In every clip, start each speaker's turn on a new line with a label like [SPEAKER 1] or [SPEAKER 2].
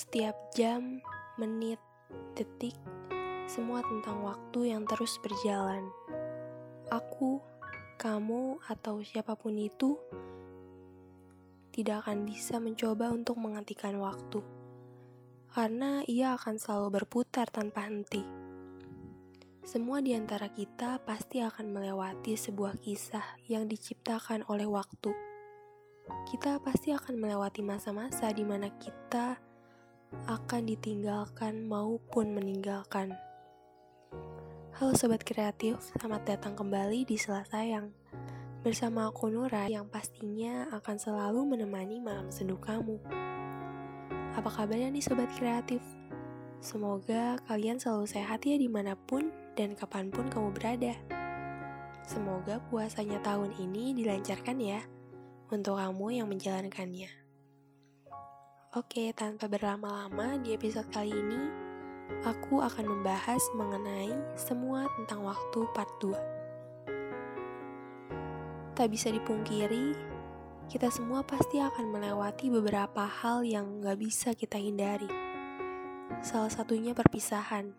[SPEAKER 1] Setiap jam, menit, detik, semua tentang waktu yang terus berjalan. Aku, kamu, atau siapa pun itu tidak akan bisa mencoba untuk menghentikan waktu, karena ia akan selalu berputar tanpa henti. Semua di antara kita pasti akan melewati sebuah kisah yang diciptakan oleh waktu. Kita pasti akan melewati masa-masa di mana kita akan ditinggalkan maupun meninggalkan. Halo Sobat Kreatif, selamat datang kembali di Sela Sayang. Bersama aku Nura yang pastinya akan selalu menemani malam sendu kamu. Apa kabarnya nih Sobat Kreatif? Semoga kalian selalu sehat ya di mana pun dan kapan pun kamu berada. Semoga puasanya tahun ini dilancarkan ya untuk kamu yang menjalankannya. Oke, tanpa berlama-lama di episode kali ini, aku akan membahas mengenai semua tentang waktu part 2. Tak bisa dipungkiri, kita semua pasti akan melewati beberapa hal yang gak bisa kita hindari. Salah satunya perpisahan.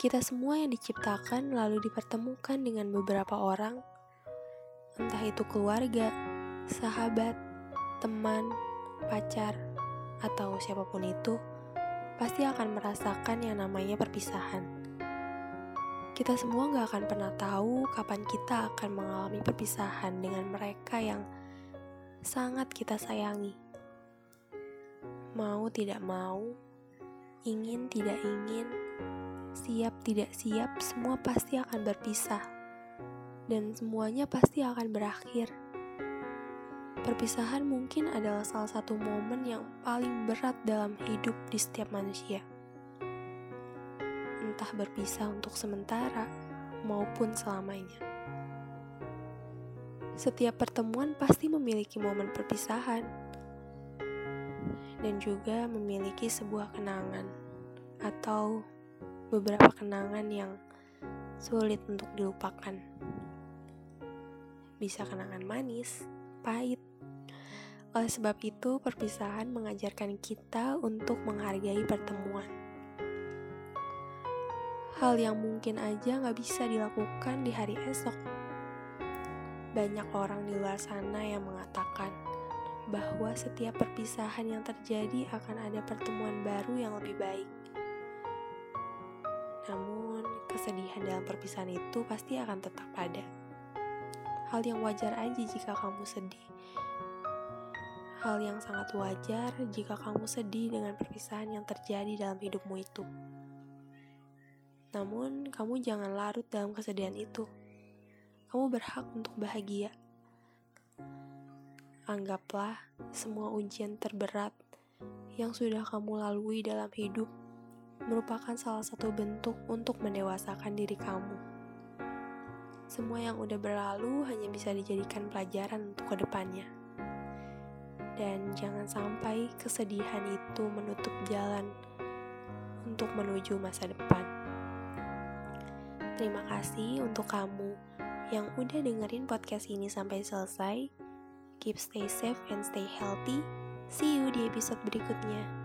[SPEAKER 1] Kita semua yang diciptakan lalu dipertemukan dengan beberapa orang, entah itu keluarga, sahabat, teman, pacar, atau siapa pun itu, pasti akan merasakan yang namanya perpisahan. Kita semua gak akan pernah tahu kapan kita akan mengalami perpisahan dengan mereka yang sangat kita sayangi. Mau tidak mau, ingin tidak ingin, siap tidak siap, semua pasti akan berpisah. Dan semuanya pasti akan berakhir Perpisahan mungkin adalah salah satu momen yang paling berat dalam hidup di setiap manusia. Entah berpisah untuk sementara maupun selamanya. Setiap pertemuan pasti memiliki momen perpisahan dan juga memiliki sebuah kenangan atau beberapa kenangan yang sulit untuk dilupakan. Bisa kenangan manis, pahit, oleh sebab itu, perpisahan mengajarkan kita untuk menghargai pertemuan. Hal yang mungkin aja gak bisa dilakukan di hari esok. Banyak orang di luar sana yang mengatakan bahwa setiap perpisahan yang terjadi akan ada pertemuan baru yang lebih baik. Namun, kesedihan dalam perpisahan itu pasti akan tetap ada. Hal yang wajar aja jika kamu sedih Hal yang sangat wajar jika kamu sedih dengan perpisahan yang terjadi dalam hidupmu itu. Namun, kamu jangan larut dalam kesedihan itu. Kamu berhak untuk bahagia. Anggaplah semua ujian terberat yang sudah kamu lalui dalam hidup merupakan salah satu bentuk untuk mendewasakan diri kamu. Semua yang udah berlalu hanya bisa dijadikan pelajaran untuk ke depannya dan jangan sampai kesedihan itu menutup jalan untuk menuju masa depan. Terima kasih untuk kamu yang udah dengerin podcast ini sampai selesai. Keep stay safe and stay healthy. See you di episode berikutnya.